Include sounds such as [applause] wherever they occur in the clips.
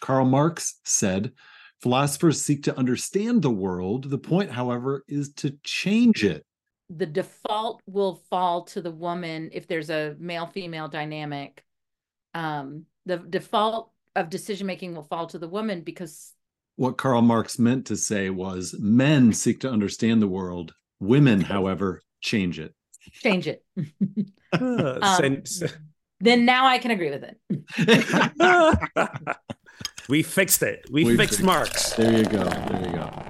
Karl Marx said, Philosophers seek to understand the world. The point, however, is to change it. The default will fall to the woman if there's a male female dynamic. Um, the default of decision making will fall to the woman because what Karl Marx meant to say was men seek to understand the world. Women, however, change it. Change it. Uh, [laughs] Um, then now I can agree with it. [laughs] [laughs] we fixed it. We, We fixed fixed- Marx. There you go. There you go.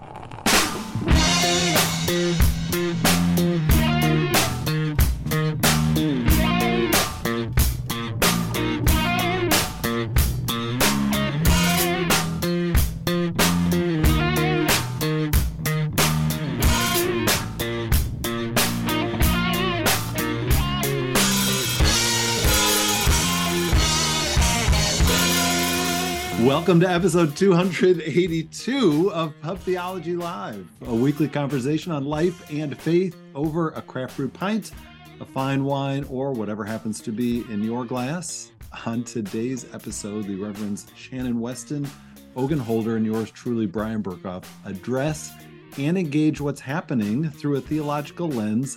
Welcome to episode 282 of Pub Theology Live, a weekly conversation on life and faith over a craft brew pint, a fine wine, or whatever happens to be in your glass. On today's episode, the Reverends Shannon Weston, Ogun Holder, and yours truly, Bryan Berghoef, address and engage what's happening through a theological lens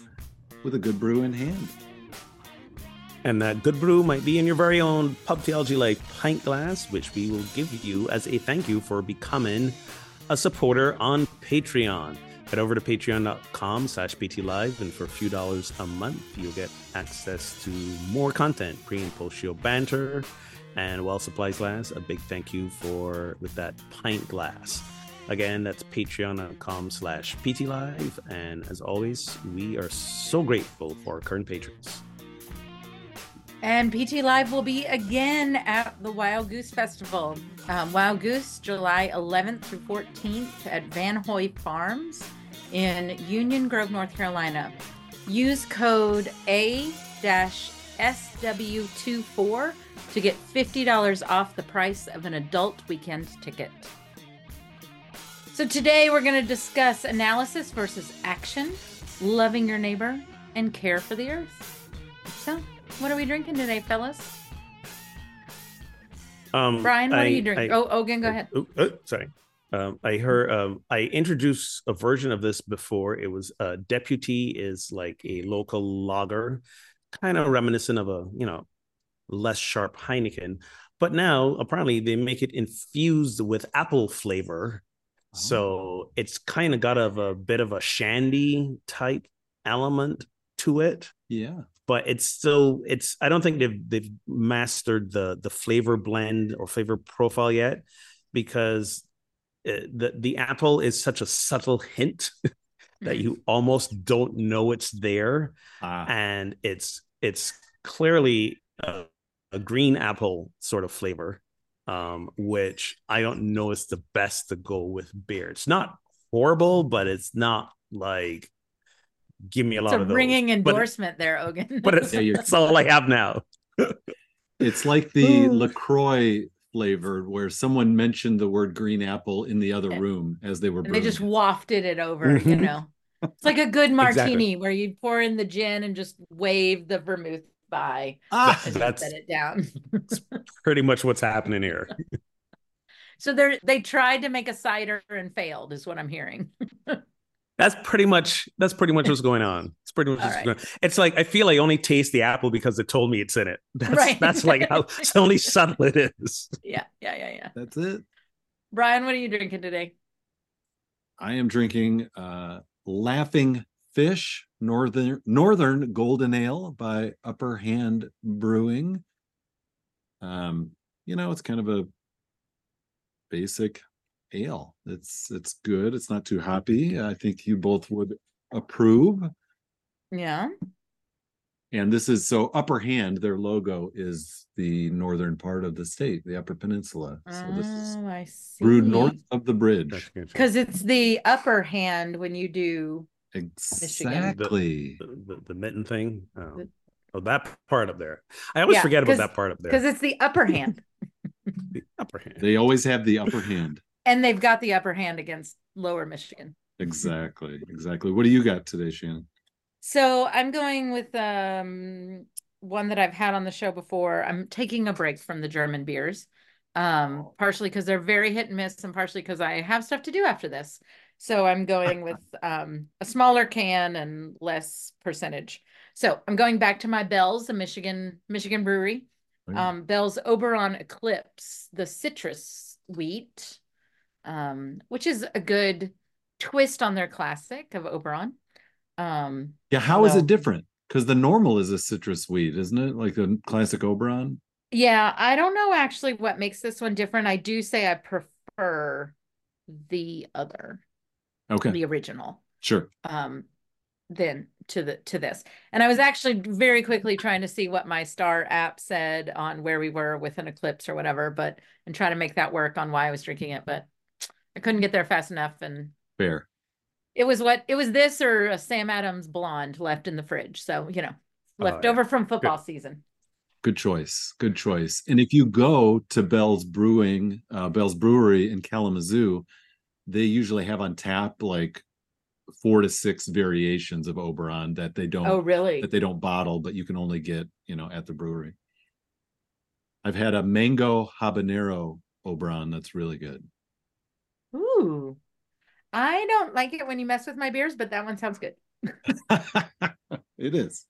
with a good brew in hand. And that good brew might be in your very own Pub Theology Live pint glass, which we will give you as a thank you for becoming a supporter on Patreon. Head over to patreon.com slash ptlive, and for a few dollars a month, you'll get access to more content, pre and post show banter, and Well Supplies Glass. A big thank you for with that pint glass. Again, that's patreon.com slash ptlive. And as always, we are so grateful for our current patrons. And PT Live will be again at the Wild Goose Festival. Um, Wild Goose, July 11th through 14th at Van Hoy Farms in Union Grove, North Carolina. Use code A-SW24 to get $50 off the price of an adult weekend ticket. So today we're going to discuss analysis versus action, loving your neighbor, and care for the earth. So, what are we drinking today, fellas? Um, Brian, what I- are you drinking? I- oh, Ogun, go ahead. Oh, oh, sorry. Um, I heard um, I introduced a version of this before. It was uh, Deputy is like a local lager, kind of reminiscent of a you know less sharp Heineken. But now apparently they make it infused with apple flavor, so it's kind of got of a bit of a shandy type element to it Yeah. But it's still it's i don't think they've they've mastered the the flavor blend or flavor profile yet because uh, the the apple is such a subtle hint [laughs] that you almost don't know it's there. Ah, and it's it's clearly a, a green apple sort of flavor um which i don't know is the best to go with beer. It's not horrible but it's not like give me a lot It's a of those ringing But it- endorsement there, Ogun. [laughs] but it's, Yeah, you- that's all I have now. [laughs] It's like the Ooh. LaCroix flavor where someone mentioned the word green apple in the other Yeah. room as they were and they just wafted it over, you Mhm. know. It's like a good [laughs] martini Exactly. where you pour in the gin and just wave the vermouth by ah, as you That's- set it down. Pretty much what's happening here. so they they tried to make a cider and failed, is what I'm hearing. That's pretty much that's pretty much what's going on. It's pretty much All what's right. going on. It's like I feel I only taste the apple because it told me it's in it. [laughs] That's Right. that's like how [laughs] it's only subtle it is. yeah, yeah, yeah, yeah. that's it. Brian, what are you drinking today? I am drinking uh Laughing Fish Northern Northern Golden Ale by Upper Hand Brewing. Um, you know, it's kind of a basic ale. It's it's good. It's not too hoppy. I think you both would approve. Yeah. And this is so Upper Hand, their logo is the northern part of the state, the Upper Peninsula. So this is Oh, I see. brewed north of the bridge. Because it's the upper hand when you do Exactly. The, the, the mitten thing. Oh. The- oh, that part up there. I always Yeah, forget about that part up there. because it's the upper hand. [laughs] the upper hand. They always have the upper hand. And they've got the upper hand against lower Michigan. Exactly. Exactly. What do you got today, Shannon? So I'm going with um one that I've had on the show before. I'm taking a break from the German beers. Um, partially because they're very hit and miss, and partially because I have stuff to do after this. So I'm going [laughs] with um, a smaller can and less percentage. So I'm going back to my Bell's, a Michigan Michigan brewery. Oh, yeah. Um, Bell's Oberon Eclipse, the citrus wheat, um, which is a good twist on their classic of Oberon. Um, yeah, how is although- it different? Because the normal is a citrus wheat, isn't it? Like the classic Oberon. Yeah, I don't know actually what makes this one different. I do say I prefer the other, Okay, the original, sure. um, then to the to this. And I was actually very quickly trying to see what my star app said on where we were with an eclipse or whatever, but and try to make that work on why I was drinking it, but I couldn't get there fast enough. And Fair. it was what it was this or a Sam Adams blonde left in the fridge. So, you know, Oh, left yeah. over from football season. Good choice. Good choice. And if you go to Bell's Brewing, uh, Bell's Brewery in Kalamazoo, they usually have on tap like four to six variations of Oberon that they don't Oh, really? that they don't bottle, but you can only get, you know, at the brewery. I've had a mango habanero Oberon that's really good. Ooh. I don't like it when you mess with my beers, but that one sounds good. [laughs] it is.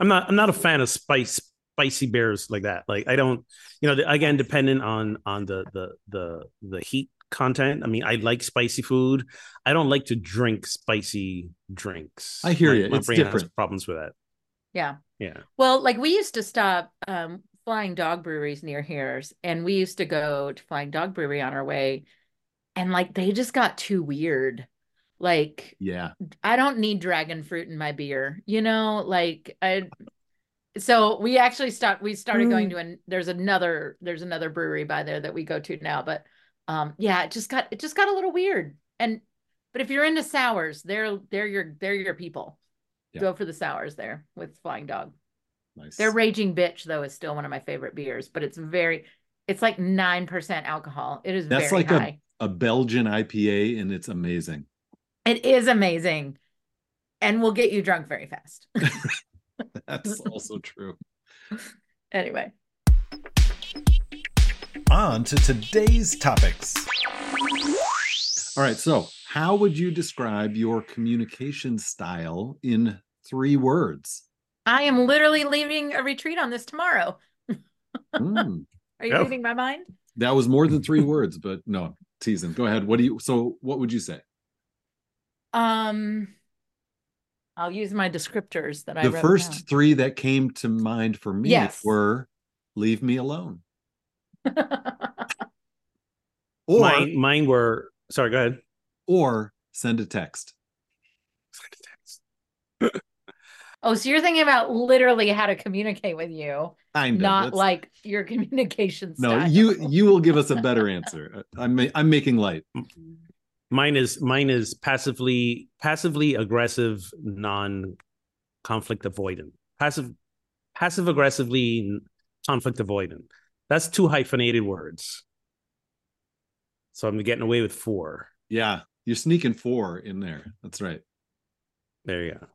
I'm not I'm not a fan of spice spicy beers like that. Like I don't, you know, again dependent on on the the the the heat content. I mean, I like spicy food. I don't like to drink spicy drinks. I hear My- you. My It's brain has different. problems with that. Yeah. Yeah. Well, like we used to stop um Flying Dog breweries near here, and we used to go to Flying Dog Brewery on our way, and like they just got too weird. Like Yeah. I don't need dragon fruit in my beer, you know, like I so we actually stopped we started going to an there's another there's another brewery by there that we go to now, but um yeah, it just got it just got a little weird. And but if you're into sours, they're they're your they're your people. Yeah. Go for the sours there with Flying Dog. Nice. Their Raging Bitch though is still one of my favorite beers, but it's very it's like 9% alcohol. It is That's very like high. a Belgian IPA and it's amazing. It is amazing. And will get you drunk very fast. [laughs] [laughs] That's also true. anyway. On to today's topics. All right. So, how would you describe your communication style in three words? I am literally leaving a retreat on this tomorrow. [laughs] Hmm, Are you Oh. reading my mind? that was more than three words, but no, teasing. Go ahead. What do you? So, what would you say? Um I'll use my descriptors that I the first down. three that came to mind for me Yes. were "Leave me alone" [laughs] or mine mine were sorry, go ahead. or send a text. send a text. oh, so you're thinking about literally how to communicate with you, Kind of. not That's- like your [laughs] communication style. no. You you will give us a better answer. Uh, I'm I'm making light. Mine is mine is passively passively aggressive, non conflict avoidant. Passive passive aggressively conflict avoidant. That's two hyphenated words. So I'm getting away with four. Yeah, you're sneaking four in there. That's right. There you go.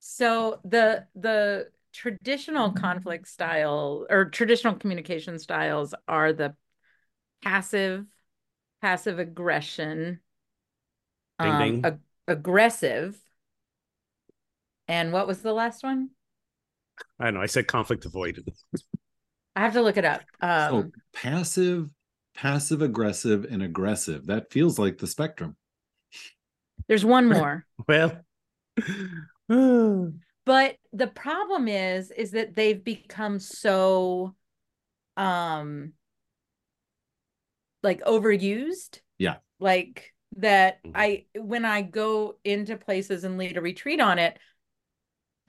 So the the traditional conflict style or traditional communication styles are the passive, passive aggression, Ding, um, ding. ag- aggressive, and what was the last one? I don't know. I said conflict avoidant. I have to look it up. so Um, passive, passive aggressive, and aggressive. That feels like the spectrum. there's one [laughs] more. Well, [sighs] but the problem is is that they've become so um like overused Yeah. like that Mhm. i when i go into places and lead a retreat on it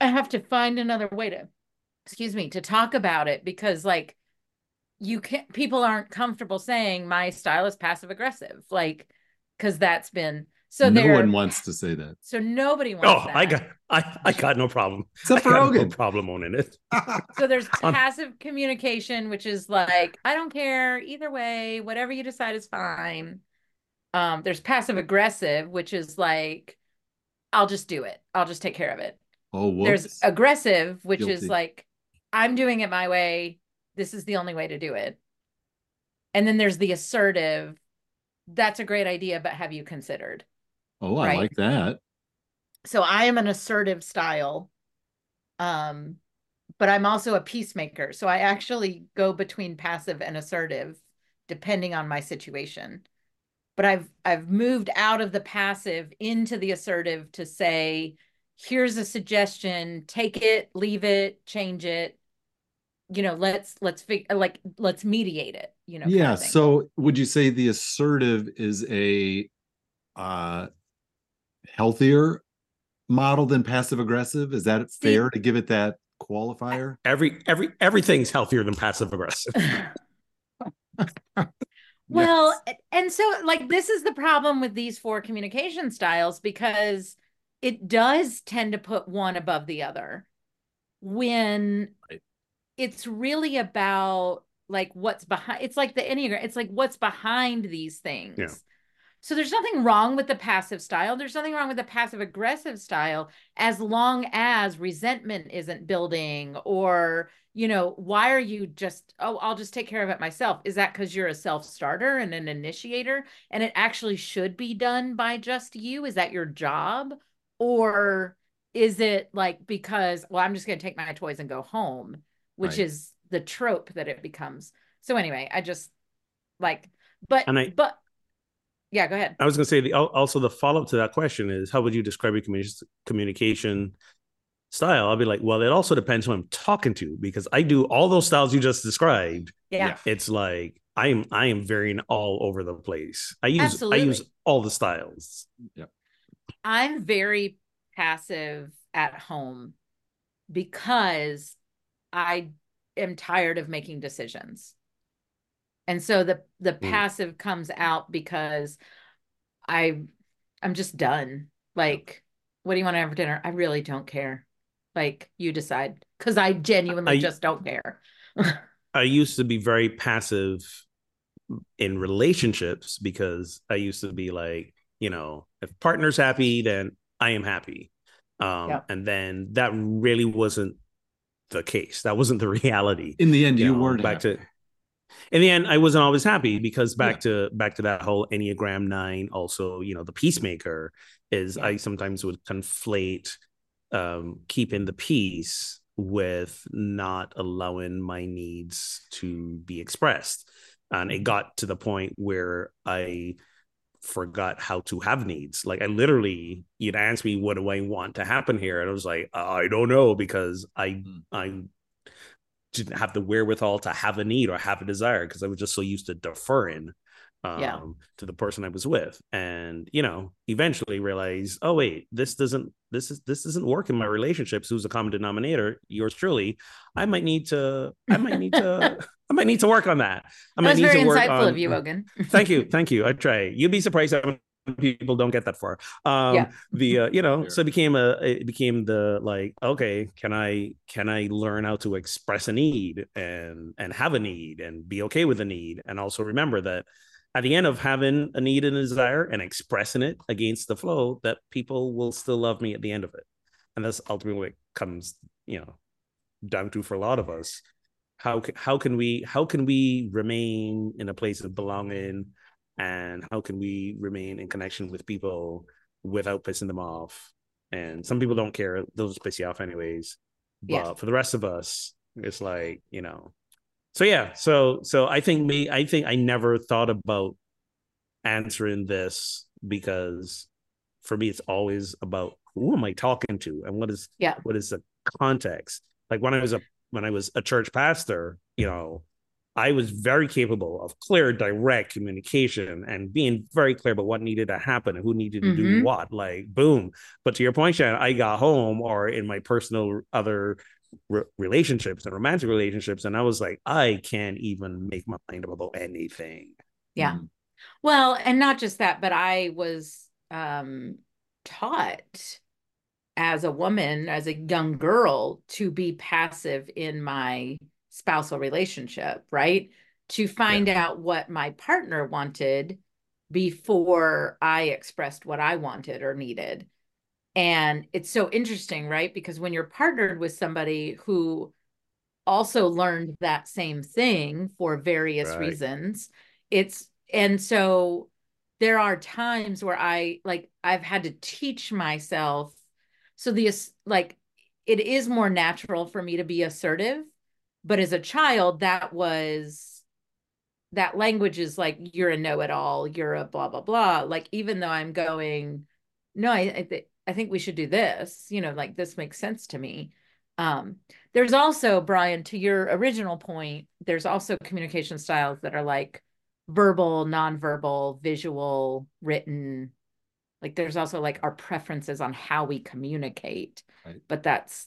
i have to find another way to excuse me to talk about it because like you can't people aren't comfortable saying my style is passive aggressive like because that's been so no one wants to say that so nobody wants oh, that. I got I, I got no problem. except for got Rogan. no problem owning it. [laughs] So there's [laughs] passive communication, which is like, I don't care either way, whatever you decide is fine. Um, there's passive aggressive, which is like, I'll just do it. I'll just take care of it. oh, whoops. There's aggressive, which Guilty. is like, I'm doing it my way. This is the only way to do it. And then there's the assertive. That's a great idea, but have you considered? Oh, I Right. like that. So I am an assertive style. Um, but I'm also a peacemaker. So I actually go between passive and assertive depending on my situation. But I've I've moved out of the passive into the assertive to say, here's a suggestion, take it, leave it, change it. You know, let's let's fig- like let's mediate it, you know. yeah. So would you say the assertive is a uh healthier model than passive aggressive? Is that fair to give it that qualifier? Every every everything's healthier than passive aggressive. [laughs] Well, Yes. and so like this is the problem with these four communication styles because it does tend to put one above the other when Right. it's really about like what's behind it's like the enneagram it's like what's behind these things so there's nothing wrong with the passive style. There's nothing wrong with the passive aggressive style as long as resentment isn't building or you know why are you just oh i'll just take care of it myself. Is that because you're a self-starter and an initiator and it actually should be done by just you? Is that your job? Or is it like because well i'm just going to take my toys and go home which Right. is the trope that it becomes. So anyway i just like but I- but yeah go ahead I was going to say the also the follow up to that question is how would you describe your communi- communication style? I'll be like, well, it also depends who I'm talking to because I do all those styles you just described. yeah, Yeah. It's like I am I am varying all over the place. I use I use all the styles. yeah I'm very passive at home because I am tired of making decisions. And so the the Mm. passive comes out because I I'm just done. Like, what do you want to have for dinner? I really don't care. Like, you decide because I genuinely I- just don't care. I used to be very passive in relationships because I used to be like, you know, if partner's happy, then I am happy. Um, Yep. and then that really wasn't the case. That wasn't the [laughs] reality. In the end, you, know, weren't back happy. to in the end, I wasn't always happy because back to back to that whole Enneagram nine, also, you know, the peacemaker is Yeah. I sometimes would conflate um keeping the peace with not allowing my needs to be expressed. And it got to the point where I forgot how to have needs. Like I literally, you'd ask me, what do I want to happen here? And I was like, I don't know because I Mm. I didn't have the wherewithal to have a need or have a desire because I was just so used to deferring um, Yeah. to the person I was with, and you know, eventually realize, oh wait, this doesn't this is this doesn't work in my relationships. Who's the common denominator? Yours truly. I might need to. I might need to. [laughs] I might need to work on that. I That might was need very to work insightful on, of you, Ogun. thank you [laughs] thank you i try you'd be surprised how people don't get that far um Yeah. [laughs] the uh, you know Sure. so it became a it became the like okay can i can i learn how to express a need and and have a need and be okay with a need and also remember that at the end of having a need and a desire and expressing it against the flow that people will still love me at the end of it and that's ultimately what it comes you know down to for a lot of us how how can we how can we remain in a place of belonging and how can we remain in connection with people without pissing them off? And some people don't care. They'll just piss you off anyways. But Yes. for the rest of us it's like you know. So yeah. So so i think me i think i never thought about answering this because for me it's always about who am i talking to and what is Yeah. what is the context? Like when i was a when i was a church pastor you know i was very capable of clear direct communication and being very clear about what needed to happen and who needed to do Mhm. what like boom but to your point Shannon, i got home or in my personal other re- relationships and romantic relationships and i was like i can't even make my mind up about anything Yeah. Mm. Well, and not just that, but I was um taught as a woman, as a young girl, to be passive in my spousal relationship, right? To find out what my partner wanted before I expressed what I wanted or needed. And it's so interesting, right? Because when you're partnered with somebody who also learned that same thing for various Right. reasons. It's and so there are times where I like I've had to teach myself so the like it is more natural for me to be assertive, but as a child that was that language is like you're a know-it-all, you're a blah blah blah. Like even though I'm going, no, I I, th- I think we should do this, you know, like this makes sense to me. Um, there's also, Brian, to your original point, there's also communication styles that are like verbal, nonverbal, visual, written. Like there's also like our preferences on how we communicate. Right. But that's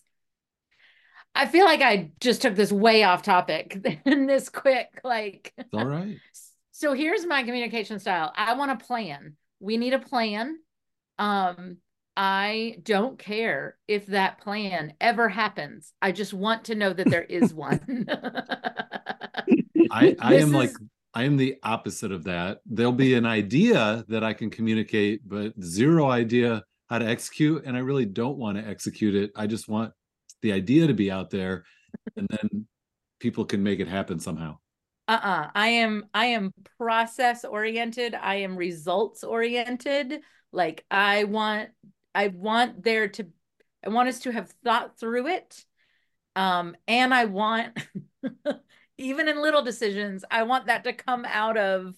I feel like I just took this way off topic [laughs] in this quick, like It's all right. [laughs] so here's my communication style. I want a plan. We need a plan. Um, I don't care if that plan ever happens. I just want to know that there [laughs] is one. I, I am like I am the opposite of that. There'll be an idea that I can communicate, but zero idea how to execute. And I really don't want to execute it. I just want the idea to be out there and then people can make it happen somehow. uh-uh. I am I am process oriented. I am results oriented. Like I want I want there to I want us to have thought through it. Um, and I want [laughs] even in little decisions, I want that to come out of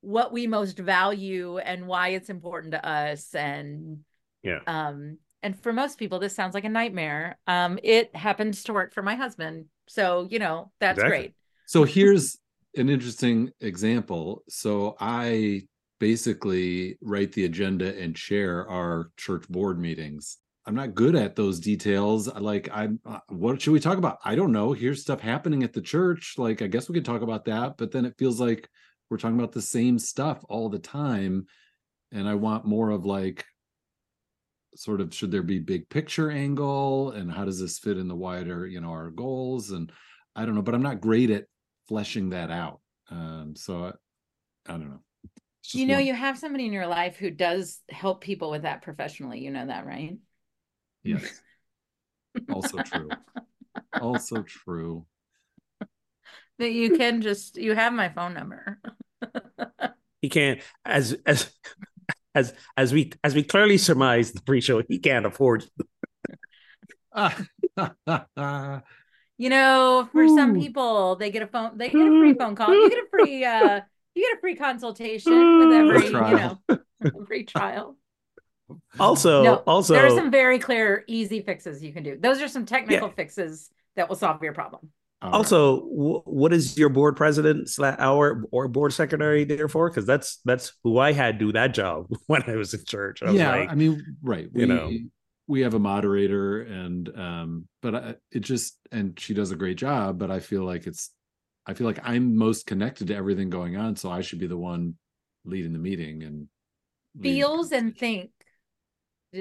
what we most value and why it's important to us. And Yeah. um, and for most people, this sounds like a nightmare. Um, it happens to work for my husband. So, you know, that's Exactly. great. So here's an interesting example. So I basically write the agenda and chair our church board meetings. I'm not good at those details. Like, I'm, uh, what should we talk about? I don't know. Here's stuff happening at the church. Like, I guess we could talk about that, but then it feels like we're talking about the same stuff all the time. And I want more of like, sort of, should there be big picture angle and how does this fit in the wider, you know, our goals? And I don't know, but I'm not great at fleshing that out. Um, so I, I don't know. You know, one- you have somebody in your life who does help people with that professionally. You know that, right? yes, also true. Also true. [laughs] That you can just, you have my phone number. [laughs] He can't as as as as we as we clearly surmised the pre-show, he can't afford [laughs] You know, for some people, they get a phone, they get a free phone call. You get a free, uh, you get a free consultation with every, Free you know, free trial. also No, also There are some very clear, easy fixes you can do. Those are some technical fixes that will solve your problem. All right. also wh- what is your board president slash our or board secretary there for? Because that's that's who I had do that job [laughs] when I was in church. I was yeah, like, I mean, right. We, you know. we have a moderator and um, but I, it just and she does a great job, but I feel like it's I feel like I'm most connected to everything going on, so I should be the one leading the meeting and leading Feels and think.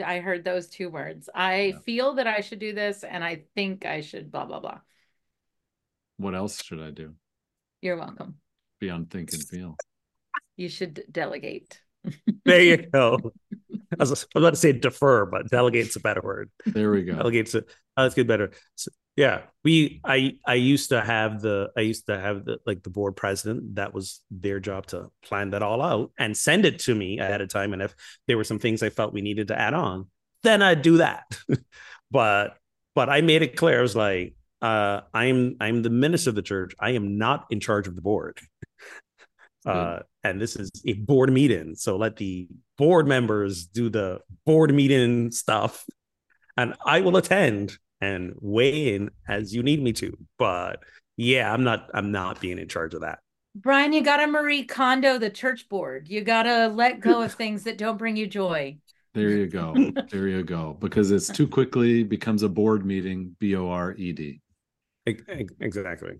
I heard those two words. I Yeah. feel that I should do this and I think I should blah, blah, blah. What else should I do You're welcome. beyond think and feel? You should delegate. [laughs] there you go. I was, I was about to say defer, but delegate's a better word. There we go. Delegate's a oh, that's good better. So, yeah, we I I used to have the I used to have the like the board president. That was their job to plan that all out and send it to me ahead of time. And if there were some things I felt we needed to add on, then I'd do that. [laughs] but but I made it clear. I was like, uh, I'm I'm the minister of the church. I am not in charge of the board. [laughs] Uh, and this is a board meeting. So let the board members do the board meeting stuff. And I will attend and weigh in as you need me to. But yeah, I'm not I'm not being in charge of that. Brian, you gotta Marie Kondo the church board. You gotta let go of [laughs] things that don't bring you joy. There you go. [laughs] there you go. Because it's too quickly becomes a board meeting. B O R E D. Ex- ex- Exactly.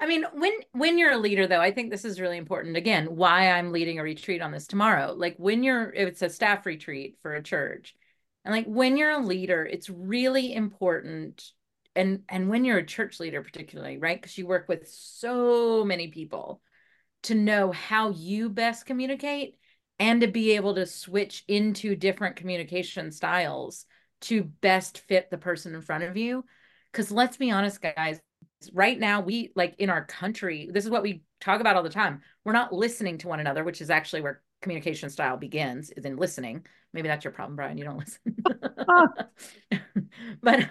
I mean, when when you're a leader, though, I think this is really important. Again, why I'm leading a retreat on this tomorrow. Like when you're, it's a staff retreat for a church, and like when you're a leader, it's really important. And and when you're a church leader, particularly, right? Because you work with so many people, to know how you best communicate and to be able to switch into different communication styles to best fit the person in front of you. Because let's be honest, guys, right now we like in our country this is what we talk about all the time we're not listening to one another which is actually where communication style begins is in listening maybe that's your problem brian you don't listen ah. [laughs] but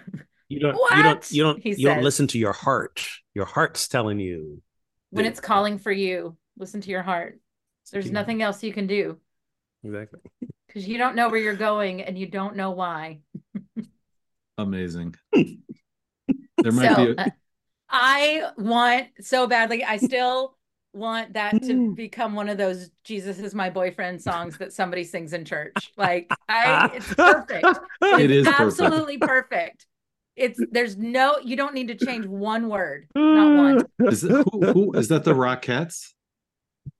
You don't. What? You don't. You don't. He You don't says. listen to your heart. Your heart's telling you. when it's calling for you listen to your heart there's Speaking- nothing else you can do Exactly. [laughs] because you don't know where you're going and you don't know why Amazing. [laughs] There might so be. A, uh, i want so badly i still want that to become one of those jesus is my boyfriend songs that somebody sings in church like i it's [laughs] perfect It is perfect. absolutely perfect. It's there's no you don't need to change one word, not one. [laughs] is, it, who, who, is that the Rockettes?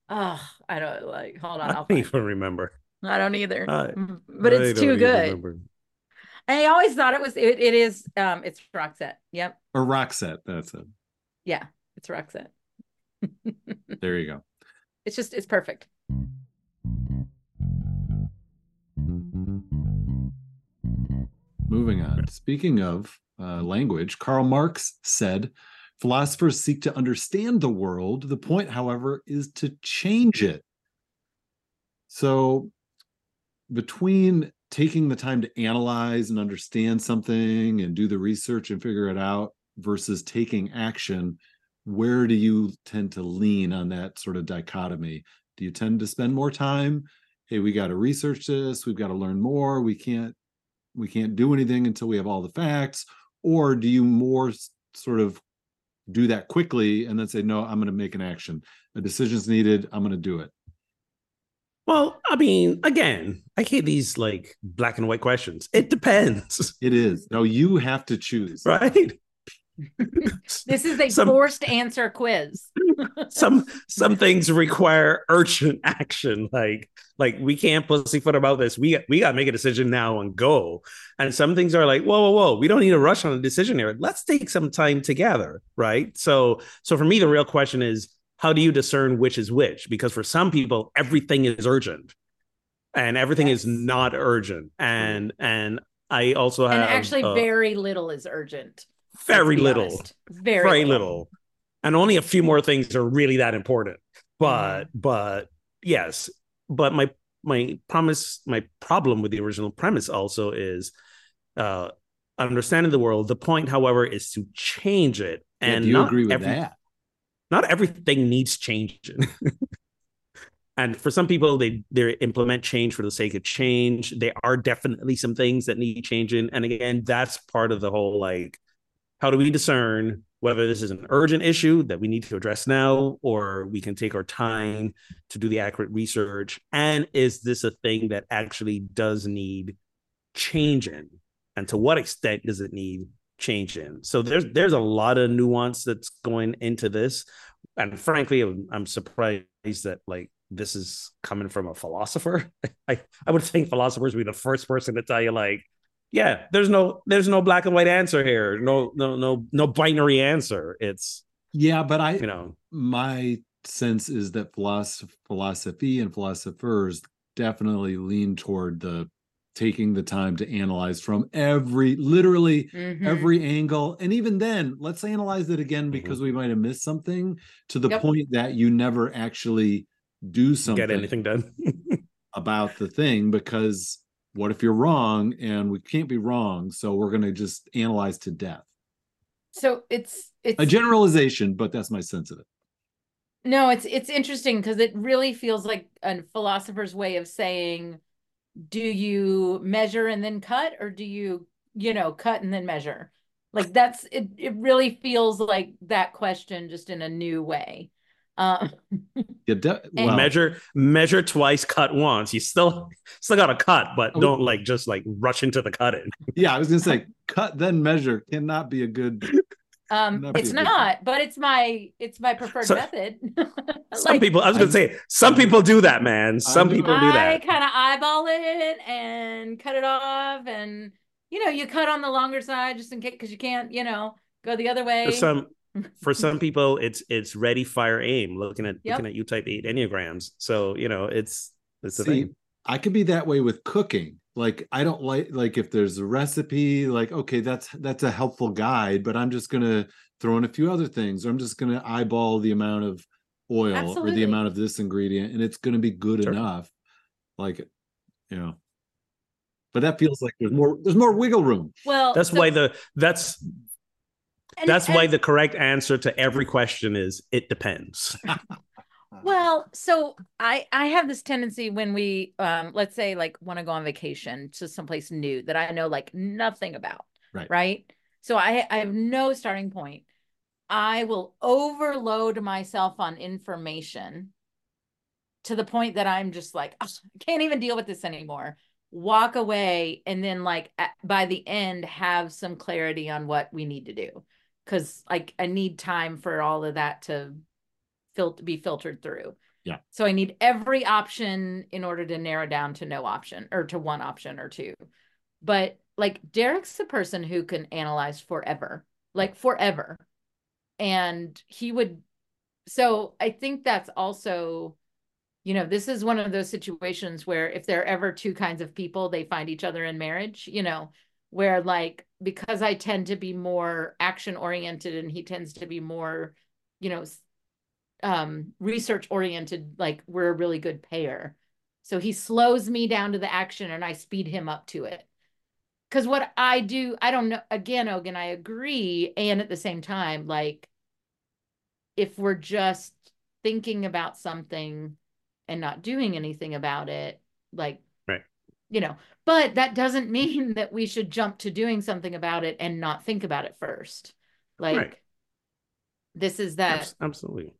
Oh, I don't like. Hold on, I I'll don't even remember. I don't either. I- Mm, but it's don't too good. remember. I always thought it was. It, it is. Um, it's Roxette. Yep. Or Roxette? That's it. Yeah, it's Roxette. [laughs] There you go. It's just it's perfect. Moving on. Speaking of uh, language, Karl Marx said, philosophers seek to understand the world. The point, however, is to change it. So, between taking the time to analyze and understand something and do the research and figure it out versus taking action, where do you tend to lean on that sort of dichotomy? Do you tend to spend more time? Hey, we got to research this. We've got to learn more. We can't we can't do anything until we have all the facts or do you more sort of do that quickly and then say no i'm going to make an action a decision's needed i'm going to do it Well, I mean, again, I hate these like black and white questions. It depends, it is. No you have to choose. Right? [laughs] This is a Some- forced answer quiz. [laughs] some some things require urgent action like like we can't pussyfoot about this. We we got to make a decision now and go. And some things are like whoa whoa whoa we don't need to rush on a decision here. Let's take some time together right? So so for me the real question is how do you discern which is which? Because for some people everything is urgent and everything is not urgent. And and i also have and actually, uh, very little is urgent. very little. honest. Very, very little. little. And only a few more things are really that important. But Mm-hmm. but yes. But my my promise my problem with the original premise also is uh understanding the world. The point however is to change it Yeah, and do you not agree with every- that not everything needs changing. [laughs] And for some people they they implement change for the sake of change. There are definitely some things that need changing. And again that's part of the whole like how do we discern whether this is an urgent issue that we need to address now or we can take our time to do the accurate research? And is this a thing that actually does need changing? And to what extent does it need changing so there's there's a lot of nuance that's going into this. And frankly i'm, I'm surprised that like this is coming from a philosopher. [laughs] I i would think philosophers would be the first person to tell you like yeah there's no there's no black and white answer here. No no no no binary answer. It's yeah but i you know. my sense is that philosophy and philosophers definitely lean toward the taking the time to analyze from every literally Mhm. every angle. And even then let's analyze it again because we might have missed something to the Yep. point that you never actually do something get anything done. [laughs] about the thing because what if you're wrong? And we can't be wrong. So we're going to just analyze to death. So it's it's a generalization but that's my sense of it. No, it's it's interesting because it really feels like a philosopher's way of saying, do you measure and then cut, or do you, you know, cut and then measure? Like that's it. It really feels like that question, just in a new way. Um, [laughs] yeah, de- And- well, measure measure twice cut once you still still got to cut but Oh. don't like just like rush into the cutting yeah i was going to say [laughs] cut then measure cannot be a good um, That'd it's a good not, but it's my it's my preferred So- method. [laughs] some people i was gonna say some people do that man some know. people do that. I kind of eyeball it and cut it off, and you know, you cut on the longer side just in case because you can't, you know, go the other way. for some [laughs] for some people it's it's ready fire aim looking at Yep. looking at you type 8 enneagrams so you know it's it's a See, thing I could be that way with cooking. Like I don't like like if there's a recipe, like okay, that's that's a helpful guide, but I'm just gonna throw in a few other things, or I'm just gonna eyeball the amount of oil or the amount of this ingredient, and it's gonna be good Sure. enough. Like, you know. But that feels like there's more there's more wiggle room. Well, That's so- why the that's and- that's why the correct answer to every question is it depends. [laughs] Well, so I I have this tendency when we um let's say like want to go on vacation to someplace new that I know like nothing about. Right. Right? So I I have no starting point. I will overload myself on information to the point that I'm just like "Ugh, I can't even deal with this anymore. Walk away and then like at, by the end have some clarity on what we need to do cuz like I need time for all of that to fil- be filtered through. Yeah. So I need every option in order to narrow down to no option or to one option or two. But like Derek's the person who can analyze forever, like forever. And he would, so I think that's also, you know, this is one of those situations where if there are ever two kinds of people, they find each other in marriage, you know, where like, because I tend to be more action oriented and he tends to be more, you know, um research oriented like we're a really good pair. so he slows me down to the action and i speed him up to it because what i do i don't know again ogun i agree and at the same time like if we're just thinking about something and not doing anything about it like Right. you know but that doesn't [laughs] mean that we should jump to doing something about it and not think about it first like Right. this is that Absolutely.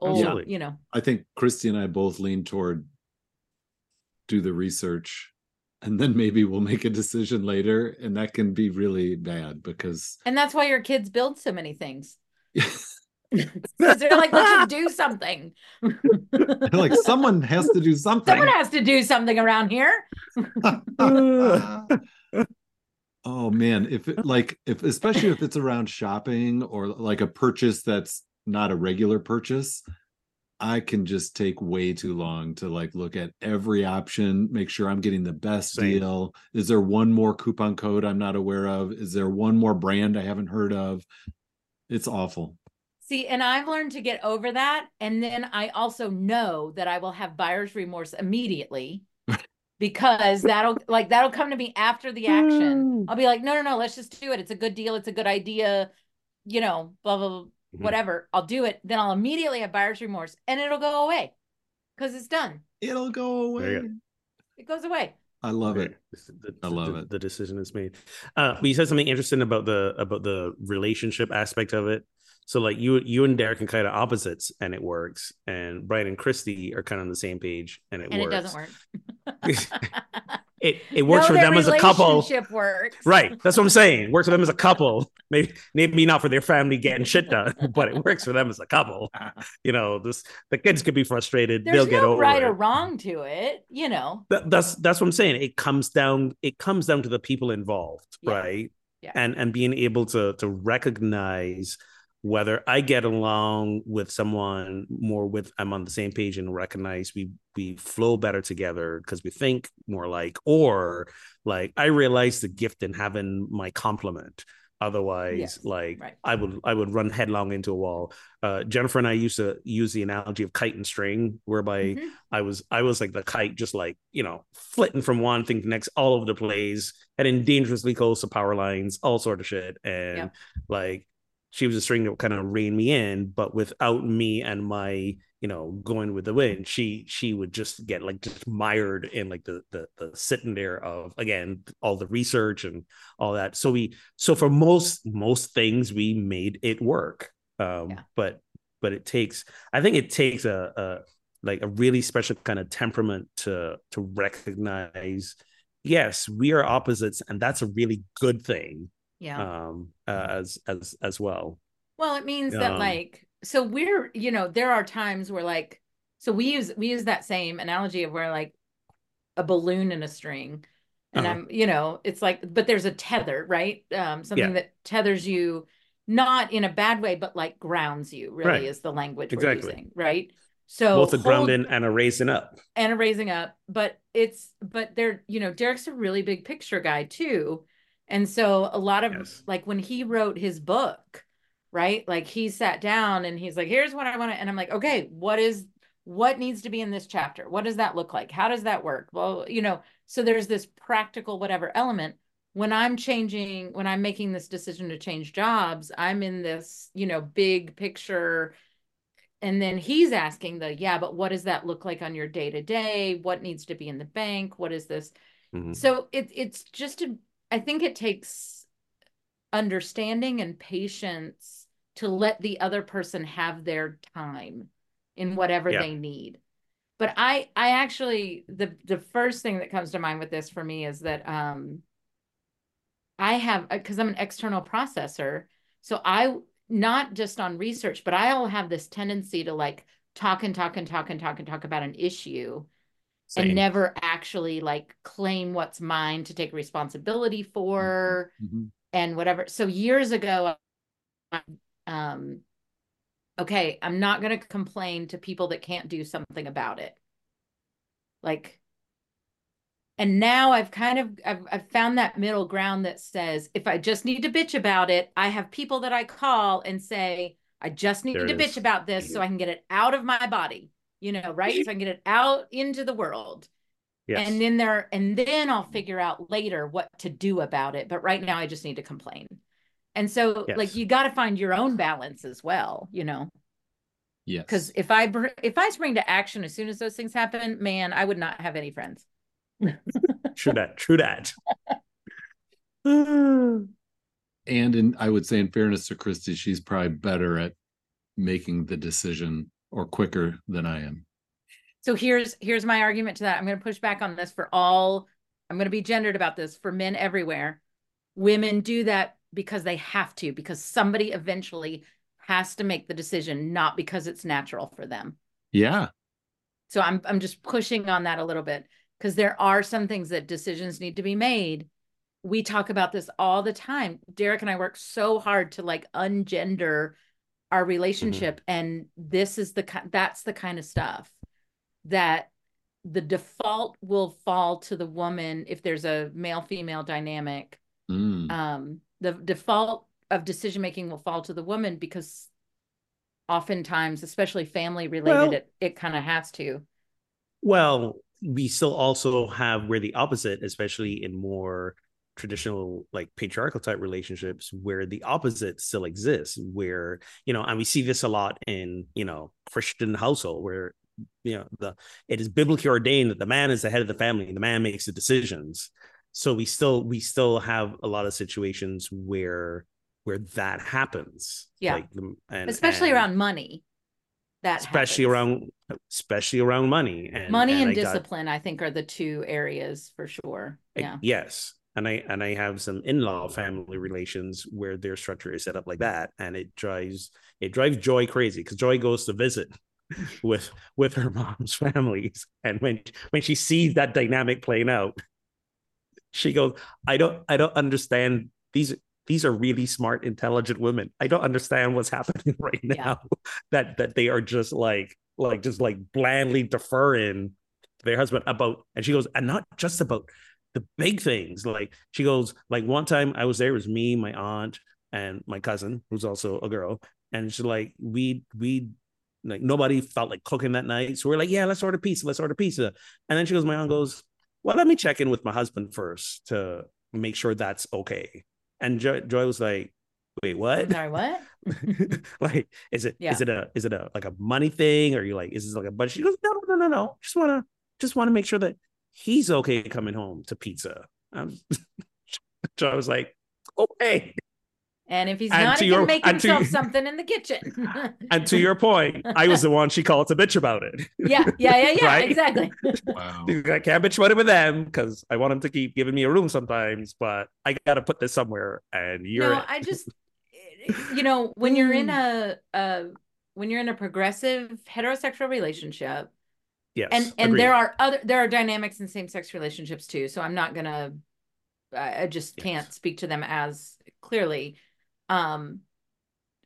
Old, Absolutely. you know. I think Christy and I both lean toward do the research and then maybe we'll make a decision later and that can be really bad because And that's why your kids build so many things. [laughs] Because they're like, let's just do something. like someone has to do something. Someone has to do something around here. [laughs] oh man, if it, like if especially if it's around shopping or like a purchase that's not a regular purchase, I can just take way too long to like look at every option, make sure I'm getting the best Same. deal. Is there one more coupon code I'm not aware of? Is there one more brand I haven't heard of? It's awful. See, and I've learned to get over that. And then I also know that I will have buyer's remorse immediately [laughs] because that'll like that'll come to me after the action. Mm. I'll be like, no, no, no, let's just do it. It's a good deal. It's a good idea. You know, blah, blah, blah, Mhm. whatever. I'll do it. Then I'll immediately have buyer's remorse and it'll go away because it's done. It'll go away. go. It goes away. I love it. This- The, I love the- it. The decision is made. Uh, but you said something interesting about the about the relationship aspect of it. So like you you and Derek are kind of opposites, and it works. And Brian and Christy are kind of on the same page, and it works. and works. it doesn't work. [laughs] It it works No, for them as a couple. relationship works. Right. That's what I'm saying. Works for them as a [laughs] couple. Maybe maybe not for their family getting shit done, [laughs] but it works for them as a couple. You know, this the kids could be frustrated. There's They'll get no over right it. or wrong to it, you know. That, that's that's what I'm saying. It comes down it comes down to the people involved, Yeah. right? Yeah. And and being able to to recognize whether I get along with someone more with I'm on the same page and recognize we we flow better together because we think more like or like I realize the gift in having my complement. Otherwise, Yes, like right. I would I would run headlong into a wall. Uh, Jennifer and I used to use the analogy of kite and string, whereby Mhm. I was I was like the kite, just like you know, flitting from one thing to the next, all over the place, heading dangerously close to power lines, all sort of shit. And Yeah. like she was a string that kind of rein me in, but without me and my you know going with the wind, she she would just get like just mired in like the the the sitting there of again all the research and all that. So we so for most most things we made it work. Um, Yeah. but but it takes I think it takes a, a like a really special kind of temperament to to recognize yes we are opposites and that's a really good thing Yeah. um uh, as as as well Well, it means that Um, like so we're you know there are times where like so we use we use that same analogy of where like a balloon and a string and Uh-huh. I'm you know it's like but there's a tether right um something that tethers you not in a bad way but like grounds you really Right. is the language Exactly. we're using right So Both a grounding and a raising up. and a raising up but it's but they're you know derek's a really big picture guy too and so a lot of Yes. like when he wrote his book right like he sat down and he's like here's what i want to and i'm like okay what is what needs to be in this chapter? What does that look like? How does that work? Well you know so there's this practical whatever element. When i'm changing when i'm making this decision to change jobs i'm in this you know big picture. And then he's asking the yeah but what does that look like on your day to day what needs to be in the bank? What is this? Mhm. so it, it's just a, i think it takes understanding and patience to let the other person have their time in whatever Yeah. they need but i i actually the the first thing that comes to mind with this for me is that um i have because i'm an external processor so i not just on research but i'll have this tendency to like talk and talk and talk and talk and talk about an issue Same. and never actually like claim what's mine to take responsibility for Mhm. and whatever. So years ago, um, okay, I'm not going to complain to people that can't do something about it. Like, and now I've kind of I've, I've found that middle ground that says if I just need to bitch about it, I have people that I call and say I just need There to it bitch about this so I can get it out of my body, you know, right? So I can get it out into the world Yes. and then there and then i'll figure out later what to do about it but right now i just need to complain and so like you got to find your own balance as well you know Yes. because if i br- if i spring to action as soon as those things happen man i would not have any friends [laughs] true that. True that. [sighs] and in I would say in fairness to Christy, she's probably better at making the decision or quicker than I am. so here's here's my argument to that i'm going to push back on this for all i'm going to be gendered about this for men everywhere women do that because they have to because somebody eventually has to make the decision not because it's natural for them Yeah. So I'm I'm just pushing on that a little bit because there are some things that decisions need to be made. We talk about this all the time. Derek and I work so hard to like ungender our relationship and this is the that's the kind of stuff that the default will fall to the woman if there's a male female dynamic. Mm. um the default of decision making will fall to the woman because oftentimes especially family related Well- it it kind of has to. Well, we still also have where the opposite, especially in more traditional like patriarchal type relationships where the opposite still exists where you know and we see this a lot in you know christian household where you know the it is biblically ordained that the man is the head of the family and the man makes the decisions so we still we still have a lot of situations where where that happens Yeah. like the, and, especially and around money that especially happens. around especially around money and money and, I got- discipline i think are the two areas for sure yeah Yes. And I and I have some in-law family relations where their structure is set up like that. And it drives it drives Joy crazy because Joy goes to visit [laughs] with with her mom's [laughs] families. And when when she sees that dynamic playing out, she goes, I don't I don't understand these these are really smart, intelligent women. I don't understand what's [laughs] happening right Yeah. now. That that they are just like like just like blandly deferring their husband about and she goes, and not just about the big things. Like she goes, like one time I was there, it was me, my aunt, and my cousin, who's also a girl. And she's like, we we like nobody felt like cooking that night. So we're like, yeah, let's order pizza, let's order pizza. And then she goes, my aunt goes, Well, let me check in with my husband first to make sure that's okay. And Joy, Joy was like, Wait, what? sorry what [laughs] like, is it is Yeah. it a is it a like a money thing? Or you like, is this like a budget? She goes, No, no, no, no. Just wanna just wanna make sure that he's okay coming home to pizza. Um, [laughs] I was like, Okay. and if he's And not to he can your- make and to himself [laughs] something in the kitchen And to your point, I was the one she called to bitch about it. yeah yeah yeah yeah [laughs] Right? exactly Wow. I can't bitch about it with them because I want them to keep giving me a room sometimes, but I gotta put this somewhere. And you're no i just you know when you're in Mm. a uh when you're in a progressive heterosexual relationship yes, and and agreed. there are other there are dynamics in same-sex relationships too so i'm not gonna i I just Yes. can't speak to them as clearly um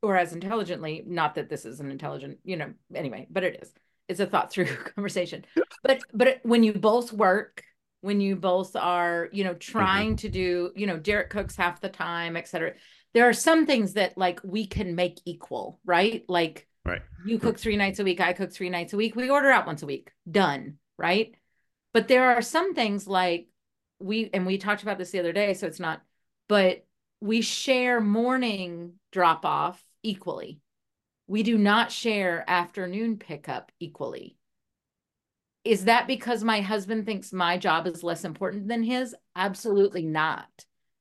or as intelligently not that this is an intelligent you know anyway but it is it's a thought through [laughs] conversation. But but when you both work, when you both are, you know, trying to do, you know, Derek cooks half the time, et cetera. There are some things that like we can make equal, right? Like Right. you cook three nights a week, I cook three nights a week. We order out once a week. Done, right? But there are some things like we and we talked about this the other day, so it's not, but we share morning drop off equally. We do not share afternoon pickup equally. Is that because my husband thinks my job is less important than his? Absolutely not.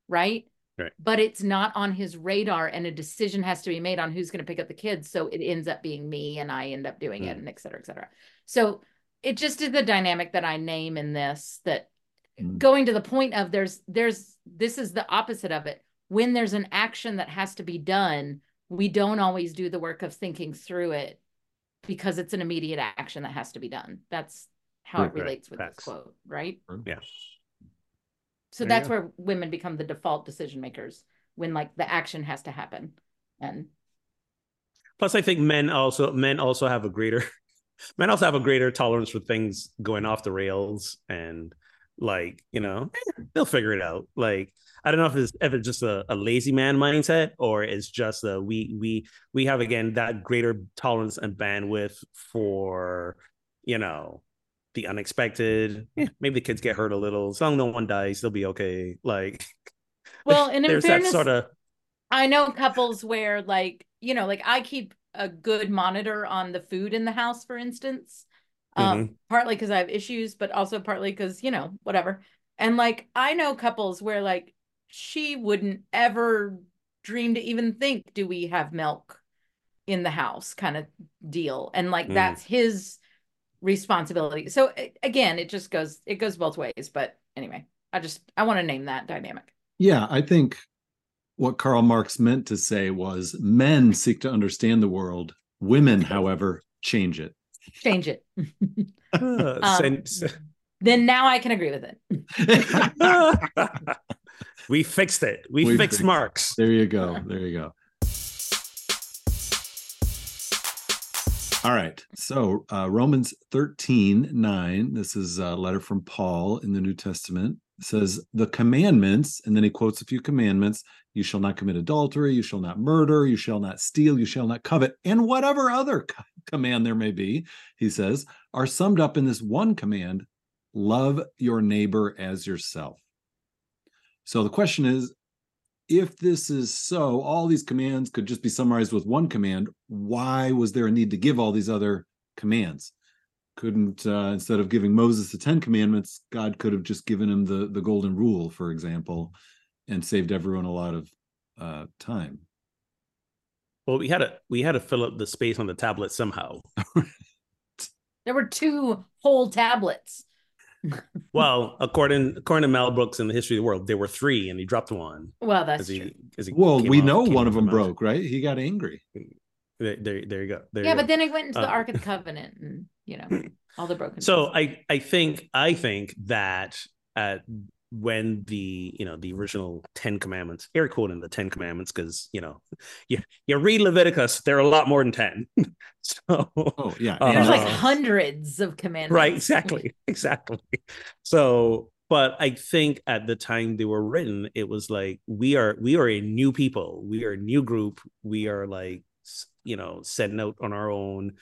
Right. Right. But it's not on his radar, and a decision has to be made on who's going to pick up the kids. So it ends up being me, and I end up doing it, Mm. and et cetera, et cetera. So it just is the dynamic that I name in this that Mm. going to the point of there's there's this is the opposite of it when there's an action that has to be done we don't always do the work of thinking through it because it's an immediate action that has to be done that's how it Right, right. relates with Facts. this quote right Yeah. So There that's where women become the default decision makers when like the action has to happen and Plus, I think men also men also have a greater [laughs] men also have a greater tolerance for things going off the rails and like you know they'll figure it out. Like I don't know if it's if it's just a, a lazy man mindset or it's just a we we we have again that greater tolerance and bandwidth for you know the unexpected. Eh, maybe the kids get hurt a little. As long as no one dies, they'll be okay. Like [laughs] well and there's fairness that sort of I know couples where like, you know, like I keep a good monitor on the food in the house, for instance. Um, partly because I have issues, but also partly because, you know, whatever. And like I know couples where like she wouldn't ever dream to even think, do we have milk in the house kind of deal. And like Mm. that's his responsibility. So again, it just goes it goes both ways. But anyway, I just I want to name that dynamic. Yeah, I think what Karl Marx meant to say was men seek to understand the world, women, however, change it. Change it. uh, [laughs] [laughs] Um, sen- [laughs] then now I can agree with it. we fixed it. We, We fixed fixed- Marx. There you go. There you go. All right. So uh, Romans 13, 9, this is a letter from Paul in the New Testament. Says, The commandments, and then he quotes a few commandments you shall not commit adultery, you shall not murder, you shall not steal, you shall not covet, and whatever other co- command there may be, he says, are summed up in this one command love your neighbor as yourself. So the question is if this is so, all these commands could just be summarized with one command. Why was there a need to give all these other commands? Couldn't uh, instead of giving Moses the Ten Commandments, God could have just given him the the Golden Rule, for example, and saved everyone a lot of uh, time. Well, we had to we had to fill up the space on the tablet somehow. [laughs] There were two whole tablets. [laughs] Well, according according to Mel Brooks in the history of the world, there were three, and he dropped one. Well, that's he, true. he Well, we off- know one of them mountain. broke, right? He got angry. There, there, there you go. There Yeah, you but go. then it went into the Um, Ark of the [laughs] Covenant and, you know, all the broken so pieces. I I think I think that at when the you know the original Ten Commandments, air quoting the Ten Commandments, because you know you you read Leviticus, there are a lot more than ten. [laughs] so Oh, yeah. Uh, There's like uh, hundreds of commandments. right exactly [laughs] exactly so but i think at the time they were written it was like we are we are a new people we are a new group we are like you know setting out on our own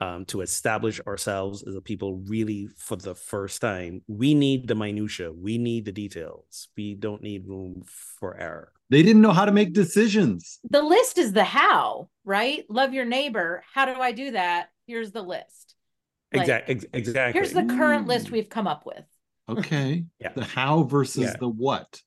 um, to establish ourselves as a people really for the first time we need the minutia we need the details we don't need room for error They didn't know how to make decisions. The list is the how, right? Love your neighbor. How do I do that? Here's the list. Like, exactly exactly Here's the current list Mm. we've come up with. Okay. Yeah. The how versus Yeah. the what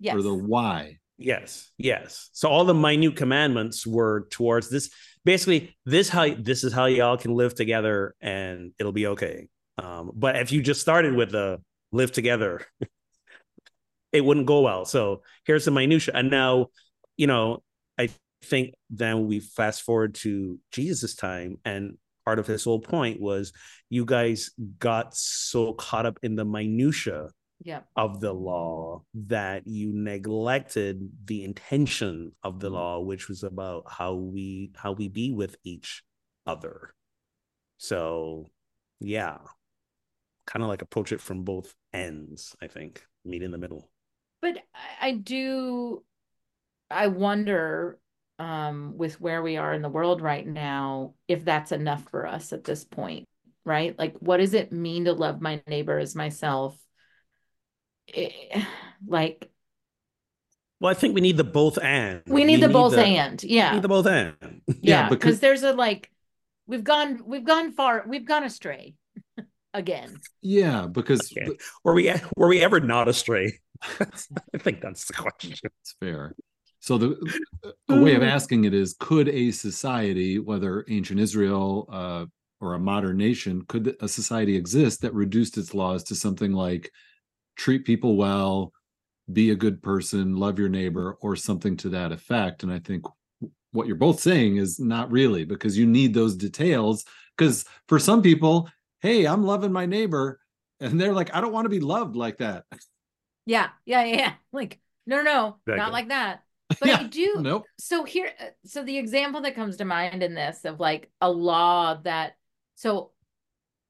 Yes. or the why. Yes, yes. So all the minute commandments were towards this. Basically, this how this is how y'all can live together, and it'll be okay. Um, but if you just started with the live together, [laughs] it wouldn't go well. So here's the minutia, and now, you know, I think then we fast forward to Jesus' time, and part of his whole point was you guys got so caught up in the minutia yeah. of the law that you neglected the intention of the law which was about how we how we be with each other So, yeah, kind of like approach it from both ends, I think, meet in the middle. But I do, I wonder um, with where we are in the world right now, if that's enough for us at this point, right? Like, what does it mean to love my neighbor as myself? It, eh, like, well, I think we need the both and. We need we the need both the, and. Yeah. need the both and. [laughs] yeah, yeah, because there's a like we've gone we've gone far we've gone astray [laughs] again. Yeah, because okay. were we were we ever not astray? [laughs] I think that's the question. It's fair. So the a way of asking it is: Could a society, whether ancient Israel uh, or a modern nation, could a society exist that reduced its laws to something like treat people well, be a good person, love your neighbor, or something to that effect? And I think what you're both saying is not really because you need those details. Because for some people, hey, I'm loving my neighbor, and they're like, I don't want to be loved like that. Yeah, yeah, yeah. Like, no, no, no, not like that. [laughs] But yeah, I do. Nope. So here, uh, so the example that comes to mind in this of like a law that, so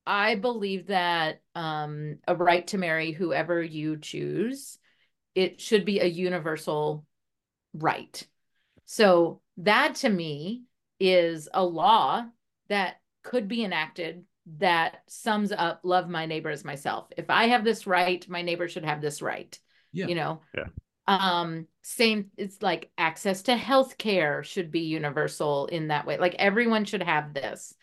I believe that um, a right to marry whoever you choose, it should be a universal right. So that to me is a law that could be enacted that sums up love my neighbor as myself. If I have this right, my neighbor should have this right. Yeah. You know? Yeah. Um, same, it's like access to health care should be universal in that way. Like everyone should have this.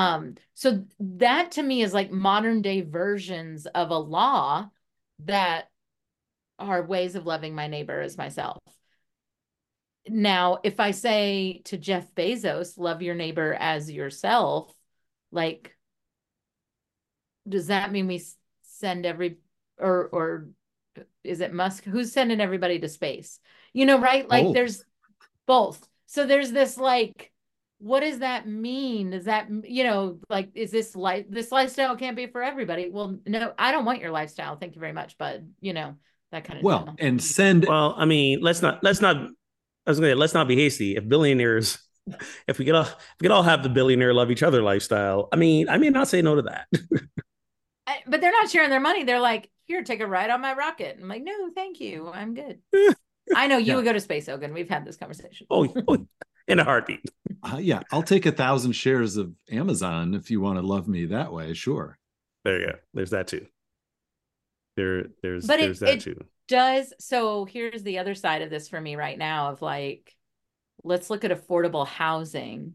Um, so that to me is like modern day versions of a law that are ways of loving my neighbor as myself. Now, if I say to Jeff Bezos, love your neighbor as yourself, like, does that mean we send every or or is it Musk who's sending everybody to space? You know, right? Like both. there's both. So there's this like what does that mean? Does that you know, like is this life this lifestyle can't be for everybody? Well, no, I don't want your lifestyle. Thank you very much, but you know, that kind of Well, deal. and send Well, I mean, let's not let's not I was gonna say, let's not be hasty. If billionaires [laughs] if we could all if we could all have the billionaire love each other lifestyle, I mean, I may not say no to that. [laughs] but they're not sharing their money. They're like, here, take a ride on my rocket. I'm like, no, thank you. I'm good. [laughs] I know you yeah. would go to space, Ogun. We've had this conversation. Oh, oh in a heartbeat. Uh, yeah, I'll take a thousand shares of Amazon if you want to love me that way. Sure. There you go. There's that too. There, there's, but there's it, that it too. Does so? Here's the other side of this for me right now. Of like, let's look at affordable housing.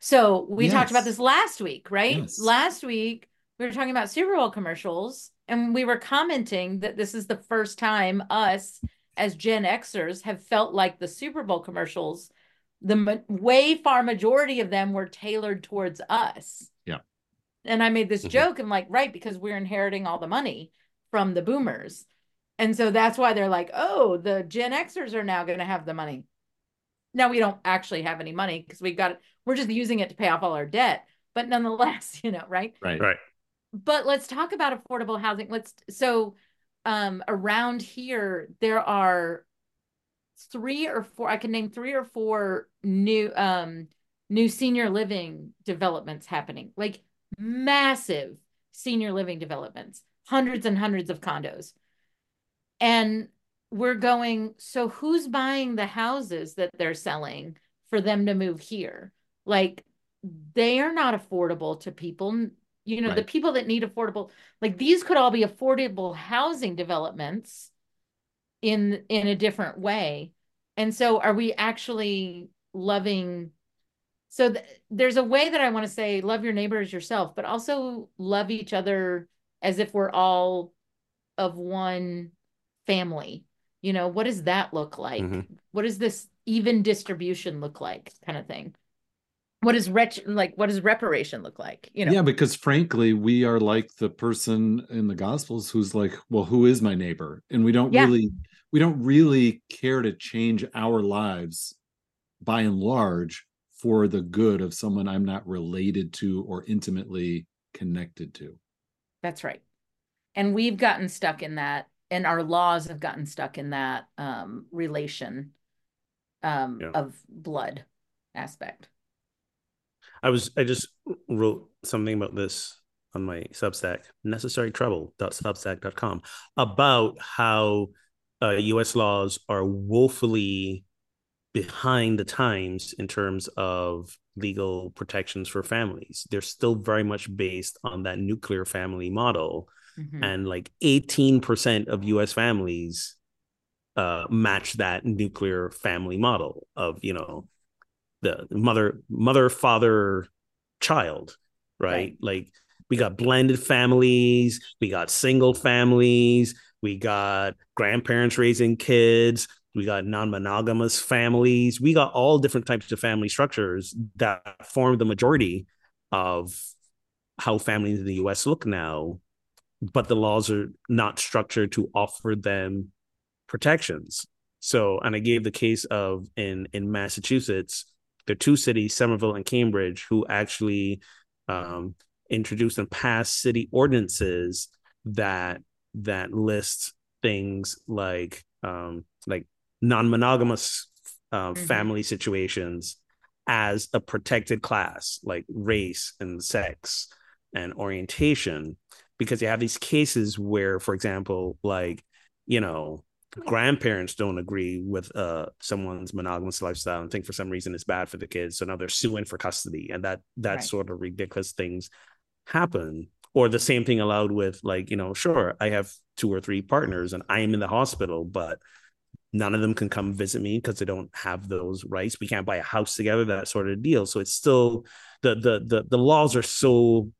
So we yes. talked about this last week, right? Yes. Last week we were talking about Super Bowl commercials and we were commenting that this is the first time us as Gen Xers have felt like the Super Bowl commercials, the ma- way far majority of them were tailored towards us. Yeah. And I made this mm-hmm. joke. I'm like, right, because we're inheriting all the money from the boomers. And so that's why they're like, oh, the Gen Xers are now going to have the money. Now we don't actually have any money because we got. We're just using it to pay off all our debt. But nonetheless, [laughs] you know, right? Right. Right but let's talk about affordable housing. Let's so um around here there are three or four I can name three or four new um new senior living developments happening. Like massive senior living developments, hundreds and hundreds of condos. And we're going, so who's buying the houses that they're selling for them to move here? Like they are not affordable to people you know right. the people that need affordable like these could all be affordable housing developments in in a different way. And so are we actually loving so th- there's a way that i want to say love your neighbor as yourself but also love each other as if we're all of one family. You know what does that look like? Mm-hmm. what does this even distribution look like kind of thing? What is ret like what does reparation look like you know? Yeah because frankly we are like the person in the gospels who's like well who is my neighbor? And we don't yeah. really we don't really care to change our lives by and large for the good of someone i'm not related to or intimately connected to. That's right. And we've gotten stuck in that and our laws have gotten stuck in that um relation um yeah. of blood aspect. I was I just wrote something about this on my Substack, necessary necessarytrouble.substack.com, about how uh, U.S. laws are woefully behind the times in terms of legal protections for families. They're still very much based on that nuclear family model, mm-hmm. and like eighteen percent of U.S. families uh, match that nuclear family model of you know the mother mother father child right? right? like we got blended families we got single families we got grandparents raising kids. We got non-monogamous families. We got all different types of family structures that form the majority of how families in the us look now. But the laws are not structured to offer them protections. So and i gave the case of in in massachusetts are two cities, Somerville and Cambridge, who actually um, introduced and passed city ordinances that that lists things like um, like non-monogamous uh, mm-hmm. family situations as a protected class, like race and sex and orientation, because you have these cases where, for example, like you know grandparents don't agree with uh someone's monogamous lifestyle and think for some reason it's bad for the kids so now they're suing for custody and that that right. sort of ridiculous things happen or the same thing allowed with like you know sure i have two or three partners and i am in the hospital but none of them can come visit me because they don't have those rights. We can't buy a house together that sort of deal. So it's still the the the, the laws are so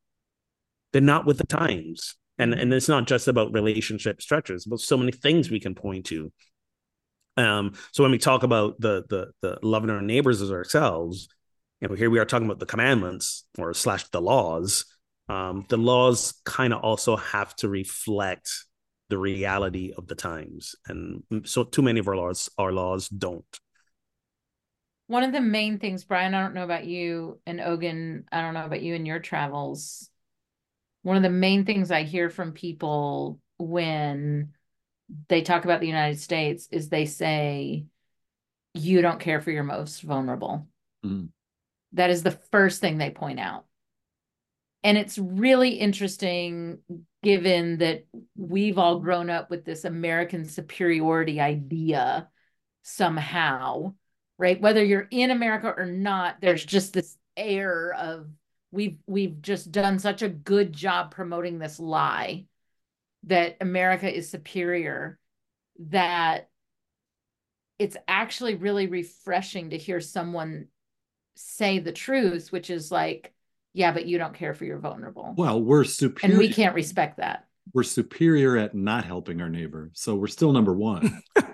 they're not with the times. And and it's not just about relationship structures but so many things we can point to. Um so when we talk about the the the loving our neighbors as ourselves you know here we are talking about the commandments or slash the laws um the laws kind of also have to reflect the reality of the times and so too many of our laws our laws don't one of the main things bryan i don't know about you and ogun i don't know about you and your travels one of the main things I hear from people when they talk about the United States is they say, you don't care for your most vulnerable. Mm. That is the first thing they point out. And it's really interesting given that we've all grown up with this American superiority idea somehow, right? Whether you're in America or not, there's just this air of we've we've just done such a good job promoting this lie that America is superior that it's actually really refreshing to hear someone say the truth which is like yeah but you don't care for your vulnerable. Well we're superior and we can't respect that. We're superior at not helping our neighbor so we're still number one. [laughs]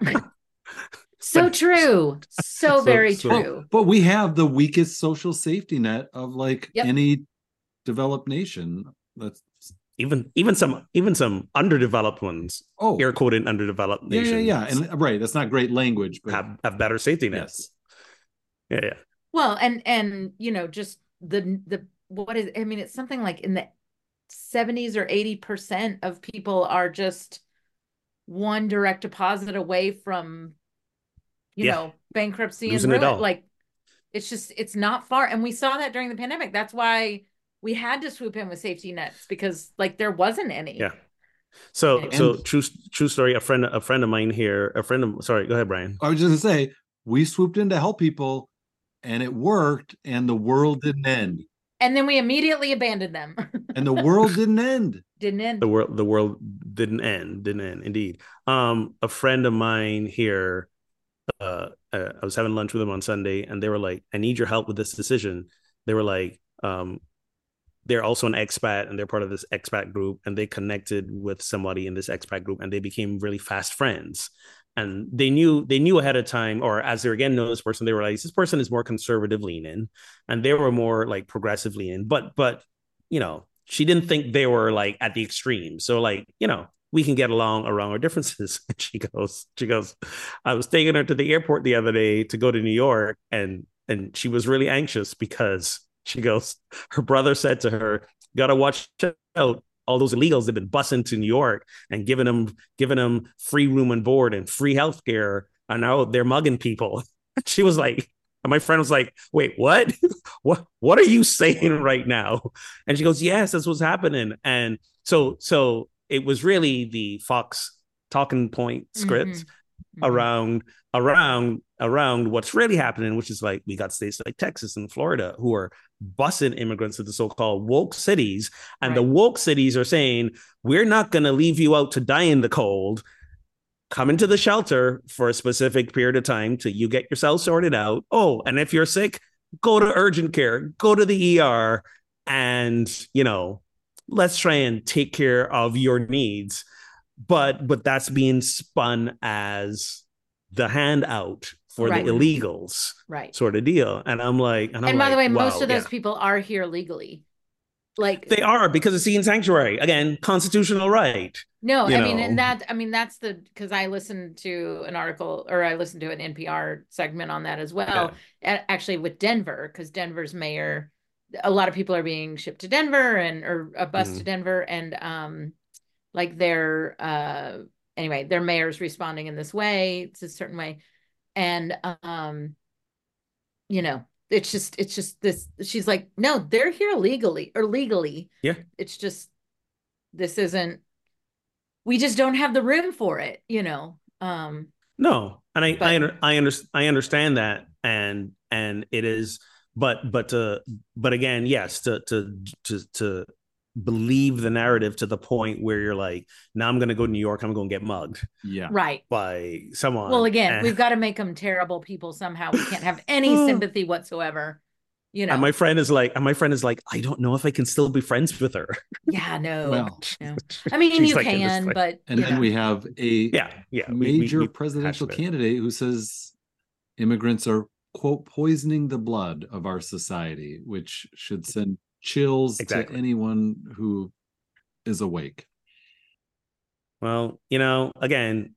So true. So, so very so, true. but we have the weakest social safety net of like yep. any developed nation that's even even some even some underdeveloped ones oh. air quoted underdeveloped yeah, nations yeah yeah and right that's not great language but have, have better safety nets. Yes. yeah yeah. Well and and you know just the the what is i mean it's something like in the 70s or 80 percent of people are just one direct deposit away from you yeah. know, bankruptcy Losing and ruin. It like it's just it's not far. And we saw that during the pandemic. That's why we had to swoop in with safety nets because like there wasn't any. Yeah. So anyway. so true true story. A friend a friend of mine here, a friend of sorry, go ahead, Bryan. I was just gonna say we swooped in to help people and it worked and the world didn't end. And then we immediately abandoned them. [laughs] and the world didn't end. Didn't end. The world the world didn't end. Didn't end indeed. Um a friend of mine here uh, uh, I was having lunch with them on Sunday, and they were like, "I need your help with this decision." They were like, um, "They're also an expat, and they're part of this expat group, and they connected with somebody in this expat group, and they became really fast friends." And they knew they knew ahead of time, or as they were getting to know this person, they were like, "This person is more conservative leaning," and they were more like progressively in. But but you know, she didn't think they were like at the extreme. So like you know, we can get along around our differences. [laughs] And she goes, she goes, I was taking her to the airport the other day to go to New York, and and she was really anxious because she goes, her brother said to her, "Gotta watch out." All those illegals have been busing to New York and giving them giving them free room and board and free health care, and now they're mugging people. [laughs] she was like, And my friend was like, "Wait, what? [laughs] what? What are you saying right now?" And she goes, "Yes, that's what's happening." And so, so it was really the Fox talking point script Mhm. Mhm. around around around what's really happening, which is like we got states like Texas and Florida who are busing immigrants to the so-called woke cities, and the woke cities are saying we're not going to leave you out to die in the cold. Come into the shelter for a specific period of time till you get yourself sorted out. Oh, and if you're sick, go to urgent care, go to the ER, and you know, let's try and take care of your needs but but that's being spun as the handout for Right. the illegals Right. sort of deal and i'm like and, I'm and by the like, way, most of those yeah. people are here legally. Like they are because it's seeking sanctuary again constitutional right no, I mean, and that I mean that's the because I listened to an article or I listened to an NPR segment on that as well. a- Actually, with Denver, because Denver's mayor, a lot of people are being shipped to Denver and or a bus to Mhm. Denver, and um, like their uh, anyway, their mayor's responding in this way. It's a certain way, and um, you know, it's just it's just this. She's like, no, they're here legally or legally. Yeah. It's just this isn't. We just don't have the room for it, you know. Um, no and i But- I, under, I, under, I understand that and and it is but but to but again yes to to to to believe the narrative to the point where you're like now i'm gonna go to new york i'm gonna get mugged Yeah. right. by someone Well, again, And- we've got to make them terrible people somehow. We can't have any [sighs] sympathy whatsoever. You know. And my friend is like, and my friend is like, I don't know if I can still be friends with her. [laughs] yeah, no. Well, [laughs] no. [laughs] I mean, you like can, like- but And you then know. we have a yeah, yeah, we- we- major we presidential hashed it. candidate who says immigrants are quote poisoning the blood of our society, which should send chills Exactly. to anyone who is awake. Well, you know, again,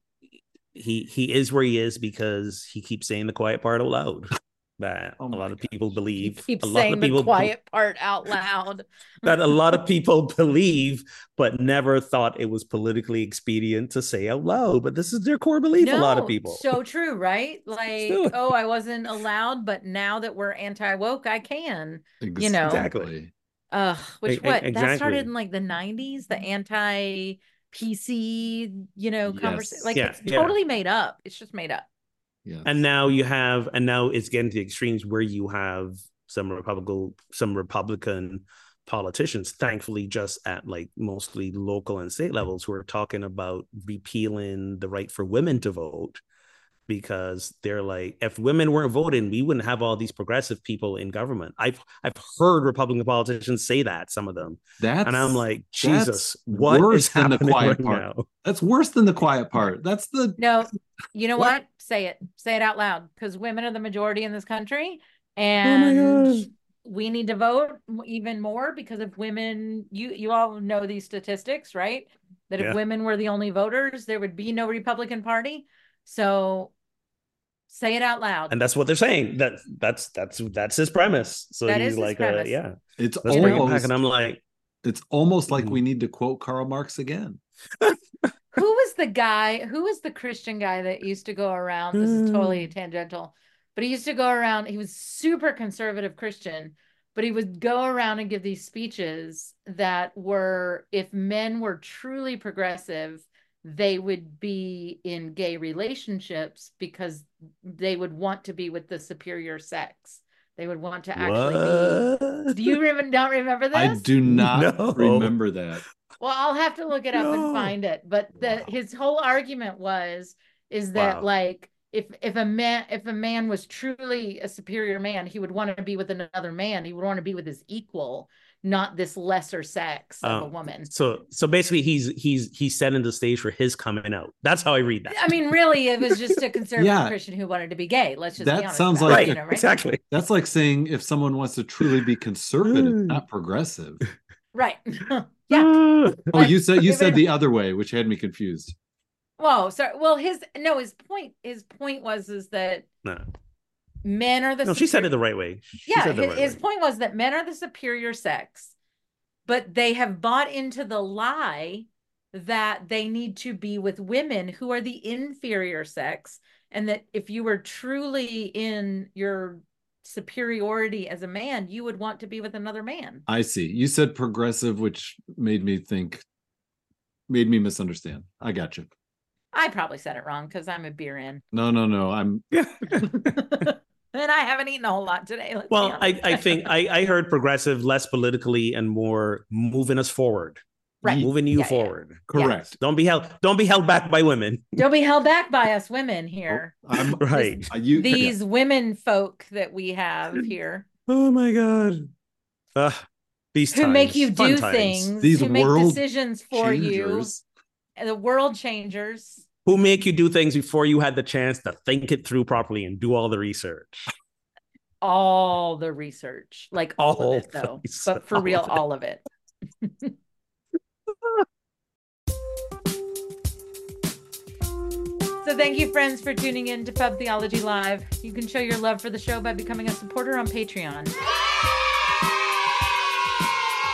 he he is where he is because he keeps saying the quiet part out loud. [laughs] That Oh a my lot of gosh. people You believe. keep a lot saying of the people be- quiet part out loud. [laughs] that a [laughs] lot of people believe, but never thought it was politically expedient to say out loud. But this is their core belief. a lot of people. So true, right? [laughs] Like, oh, I wasn't allowed, but now that we're anti woke, I can. You know. Exactly. Ugh, which e- what that started in like the 90s, the anti PC, you know, conversation. Like Yeah, it's yeah. totally made up. It's just made up. Yes. and now you have and now it's getting to the extremes where you have some republican some republican politicians thankfully just at like mostly local and state levels who are talking about repealing the right for women to vote because they're like if women weren't voting we wouldn't have all these progressive people in government i've i've heard republican politicians say that some of them that's and i'm like jesus what is worse than the happening quiet right part. now that's worse than the [laughs] quiet part. That's the No, you know What? what? Say it. Say it out loud because women are the majority in this country. Oh And God. we need to vote even more because if women, you you all know these statistics, right? That if Yeah. women were the only voters, there would be no Republican Party. So say it out loud. and that's what they're saying that that's that's that's his premise so That he's like uh, yeah it's let's bring it back almost and i'm like it's almost like Mhm. we need to quote Karl Marx again. [laughs] Who was the guy? Who was the Christian guy that used to go around? This is totally Hmm. tangential, but he used to go around. He was super conservative Christian, but he would go around and give these speeches that were, if men were truly progressive, they would be in gay relationships because they would want to be with the superior sex. They would want to actually be. what? Do you even don't remember this? I do not No. remember that. Well, I'll have to look it up No. and find it. But the Wow. his whole argument was is that Wow. like if if a man if a man was truly a superior man, he would want to be with another man. He would want to be with his equal, not this lesser sex of a Oh. woman. so so basically he's he's he's setting the stage for his coming out that's how i read that I mean, really, it was just a [laughs] conservative Yeah. Christian who wanted to be gay. Let's just That honest sounds about like- right, you know, right? exactly That's like saying if someone wants to truly be conservative, [laughs] not progressive. Right. [laughs] yeah. Ah. Oh, you said you said the other way, which had me confused. Whoa. Sorry. Well, his no, his point, his point was is that no men are the no she said it the right way She yeah said his, right his way. point was that men are the superior sex but they have bought into the lie that they need to be with women who are the inferior sex and that if you were truly in your superiority as a man, you would want to be with another man. I see. You said progressive, which made me think, made me misunderstand. I got you. I probably said it wrong because I'm a beer in. No, no, no. I'm Yeah. [laughs] [laughs] and I haven't eaten a whole lot today. let's well, I. I think I, I heard progressive less politically and more moving us forward. Right. Moving you Yeah, yeah. forward. correct. Don't be held don't be held back by women. Don't be held back by us women here. I'm [laughs] Right. you. These women folk that we have here Oh my god. Uh, these who make you fun do times. things, These who make world decisions for you, changers. the world changers. Who make you do things before you had the chance to think it through properly and do all the research. all the research, like all, All of it, though. research, [laughs] But for all real, all of it. [laughs] so, thank you, friends, for tuning in to Pub Theology Live. You can show your love for the show by becoming a supporter on Patreon.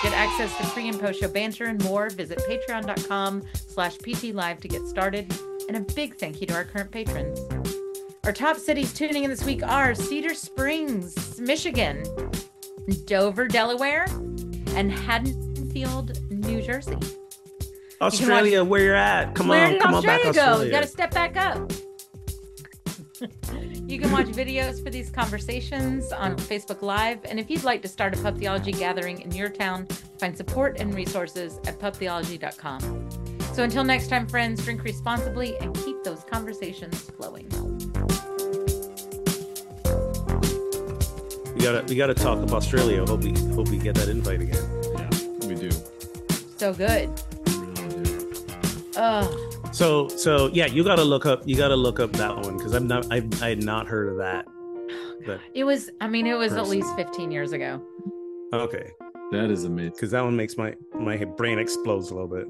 Get access to pre and post show banter and more. Visit patreon.com slash PT Live to get started. And a big thank you to our current patrons. Our top cities tuning in this week are Cedar Springs, Michigan, Dover, Delaware, and Haddonfield, New Jersey. Australia, where you're at. Come Where on, come Australia on back, go? Australia. You got to step back up. [laughs] you can watch videos for these conversations on Facebook Live. And if you'd like to start a pub theology gathering in your town, find support and resources at pubtheology.com. So until next time, friends, drink responsibly and keep those conversations flowing. We gotta we gotta talk about Australia. Hope we hope we get that invite again. Yeah, we do. So good. We. Oh, So so yeah, you gotta look up you gotta look up that one because I'm not I've, I had not heard of that. But [sighs] it was, I mean, it was at least 15 years ago. okay, That is amazing. because that one makes my my brain explodes a little bit.